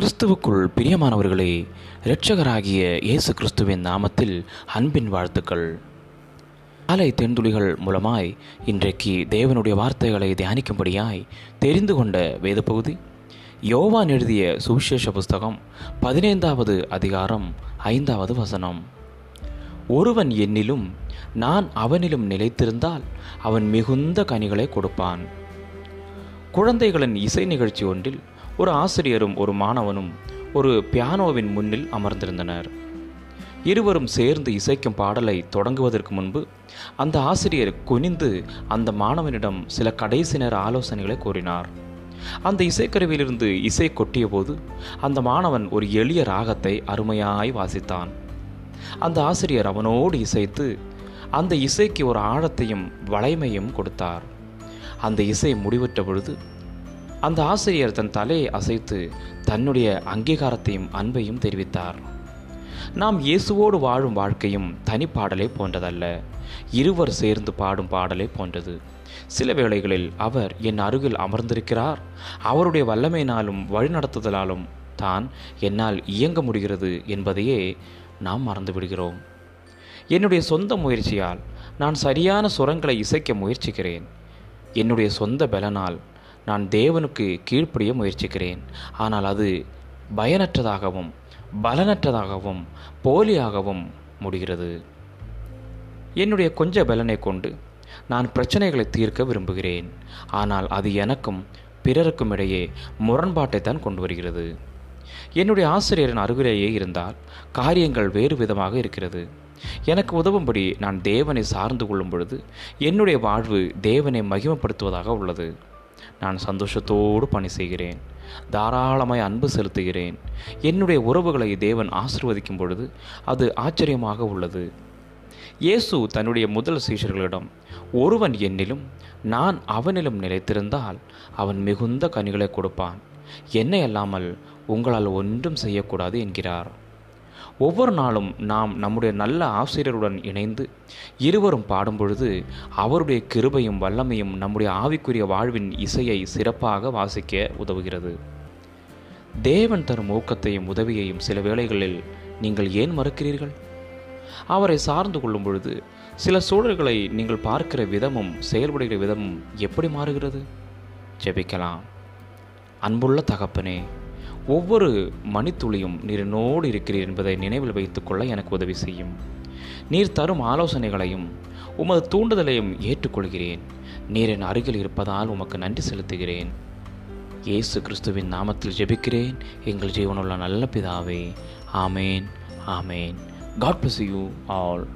கிறிஸ்துவுக்குள் பிரியமானவர்களே இரட்சகராகிய இயேசு கிறிஸ்துவின் நாமத்தில் அன்பின் வாழ்த்துக்கள். காலை தென்துளிகள் மூலமாய் இன்றைக்கு தேவனுடைய வார்த்தைகளை தியானிக்கும்படியாய் தெரிந்து கொண்ட வேத பகுதி யோவான் எழுதிய சுவிசேஷ புஸ்தகம் பதினைந்தாவது அதிகாரம் ஐந்தாவது வசனம். ஒருவன் என்னிலும் நான் அவனிலும் நிலைத்திருந்தால் அவன் மிகுந்த கனிகளை கொடுப்பான். குழந்தைகளின் இசை நிகழ்ச்சி ஒன்றில் ஒரு ஆசிரியரும் ஒரு மாணவனும் ஒரு பியானோவின் முன்னில் அமர்ந்திருந்தனர். இருவரும் சேர்ந்து இசைக்கும் பாடலை தொடங்குவதற்கு முன்பு அந்த ஆசிரியர் குனிந்து அந்த மாணவனிடம் சில கடைசி நேர ஆலோசனைகளை கூறினார். அந்த இசைக்கருவியிலிருந்து இசை கொட்டிய போது அந்த மாணவன் ஒரு எளிய ராகத்தை அருமையாய் வாசித்தான். அந்த ஆசிரியர் அவனோடு இசைத்து அந்த இசைக்கு ஒரு ஆழத்தையும் வளைமையும் கொடுத்தார். அந்த இசை முடிவுற்ற பொழுது அந்த ஆசிரியர் தன் தலையை அசைத்து தன்னுடைய அங்கீகாரத்தையும் அன்பையும் தெரிவித்தார். நாம் இயேசுவோடு வாழும் வாழ்க்கையும் தனிப்பாடலே போன்றதல்ல. இருவர் சேர்ந்து பாடும் பாடலே போன்றது. சில வேளைகளில் அவர் என் அருகில் அமர்ந்திருக்கிறார். அவருடைய வல்லமையினாலும் வழிநடத்துதலாலும் தான் என்னால் இயங்க முடிகிறது என்பதையே நாம் மறந்து விடுகிறோம் என்னுடைய சொந்த முயற்சியால் நான் சரியான சுரங்களை இசைக்க முயற்சிக்கிறேன். என்னுடைய சொந்த பலனால் நான் தேவனுக்கு கீழ்ப்படிய முயற்சிக்கிறேன். ஆனால் அது பயனற்றதாகவும் பலனற்றதாகவும் போலியாகவும் முடிகிறது. என்னுடைய கொஞ்ச பலனை கொண்டு நான் பிரச்சனைகளை தீர்க்க விரும்புகிறேன். ஆனால் அது எனக்கும் பிறருக்கும் இடையே முரண்பாட்டை தான் கொண்டு வருகிறது. என்னுடைய ஆசிரியரின் அருகிலேயே இருந்தால் காரியங்கள் வேறு விதமாக இருக்கிறது. எனக்கு உதவும்படி நான் தேவனை சார்ந்து கொள்ளும் பொழுது என்னுடைய வாழ்வு தேவனை மகிமப்படுத்துவதாக உள்ளது. நான் சந்தோஷத்தோடு பணி செய்கிறேன். தாராளமாய் அன்பு செலுத்துகிறேன். என்னுடைய உறவுகளை தேவன் ஆசிர்வதிக்கும் பொழுது அது ஆச்சரியமாக உள்ளது. இயேசு தன்னுடைய முதல் சீஷர்களிடம் ஒருவன் என்னிலும் நான் அவனிலும் நிலைத்திருந்தால் அவன் மிகுந்த கனிகளை கொடுப்பான். என்னை அல்லாமல் உங்களால் ஒன்றும் செய்யக்கூடாது என்கிறார். ஒவ்வொரு நாளும் நாம் நம்முடைய நல்ல ஆசிரியருடன் இணைந்து இருவரும் பாடும் பொழுது அவருடைய கிருபையும் வல்லமையும் நம்முடைய ஆவிக்குரிய வாழ்வின் இசையை சிறப்பாக வாசிக்க உதவுகிறது. தேவன் தரும் ஊக்கத்தையும் உதவியையும் சில வேளைகளில் நீங்கள் ஏன் மறுக்கிறீர்கள்? அவரை சார்ந்து கொள்ளும் பொழுது சில சூழல்களை நீங்கள் பார்க்கிற விதமும் செயல்படுகிற விதமும் எப்படி மாறுகிறது? ஜெபிக்கலாம். அன்புள்ள தகப்பனே ஒவ்வொரு மணித்துளியும் நீர் என்னோடு இருக்கிறீர் என்பதை நினைவில் வைத்துக்கொள்ள எனக்கு உதவி செய்யும். நீர் தரும் ஆலோசனைகளையும் உமது தூண்டுதலையும் ஏற்றுக்கொள்கிறேன். நீர் என் அருகில் இருப்பதால் உமக்கு நன்றி செலுத்துகிறேன். இயேசு கிறிஸ்துவின் நாமத்தில் ஜெபிக்கிறேன். எங்கள் ஜீவனுள்ள நல்ல பிதாவே ஆமேன் ஆமேன். God bless you all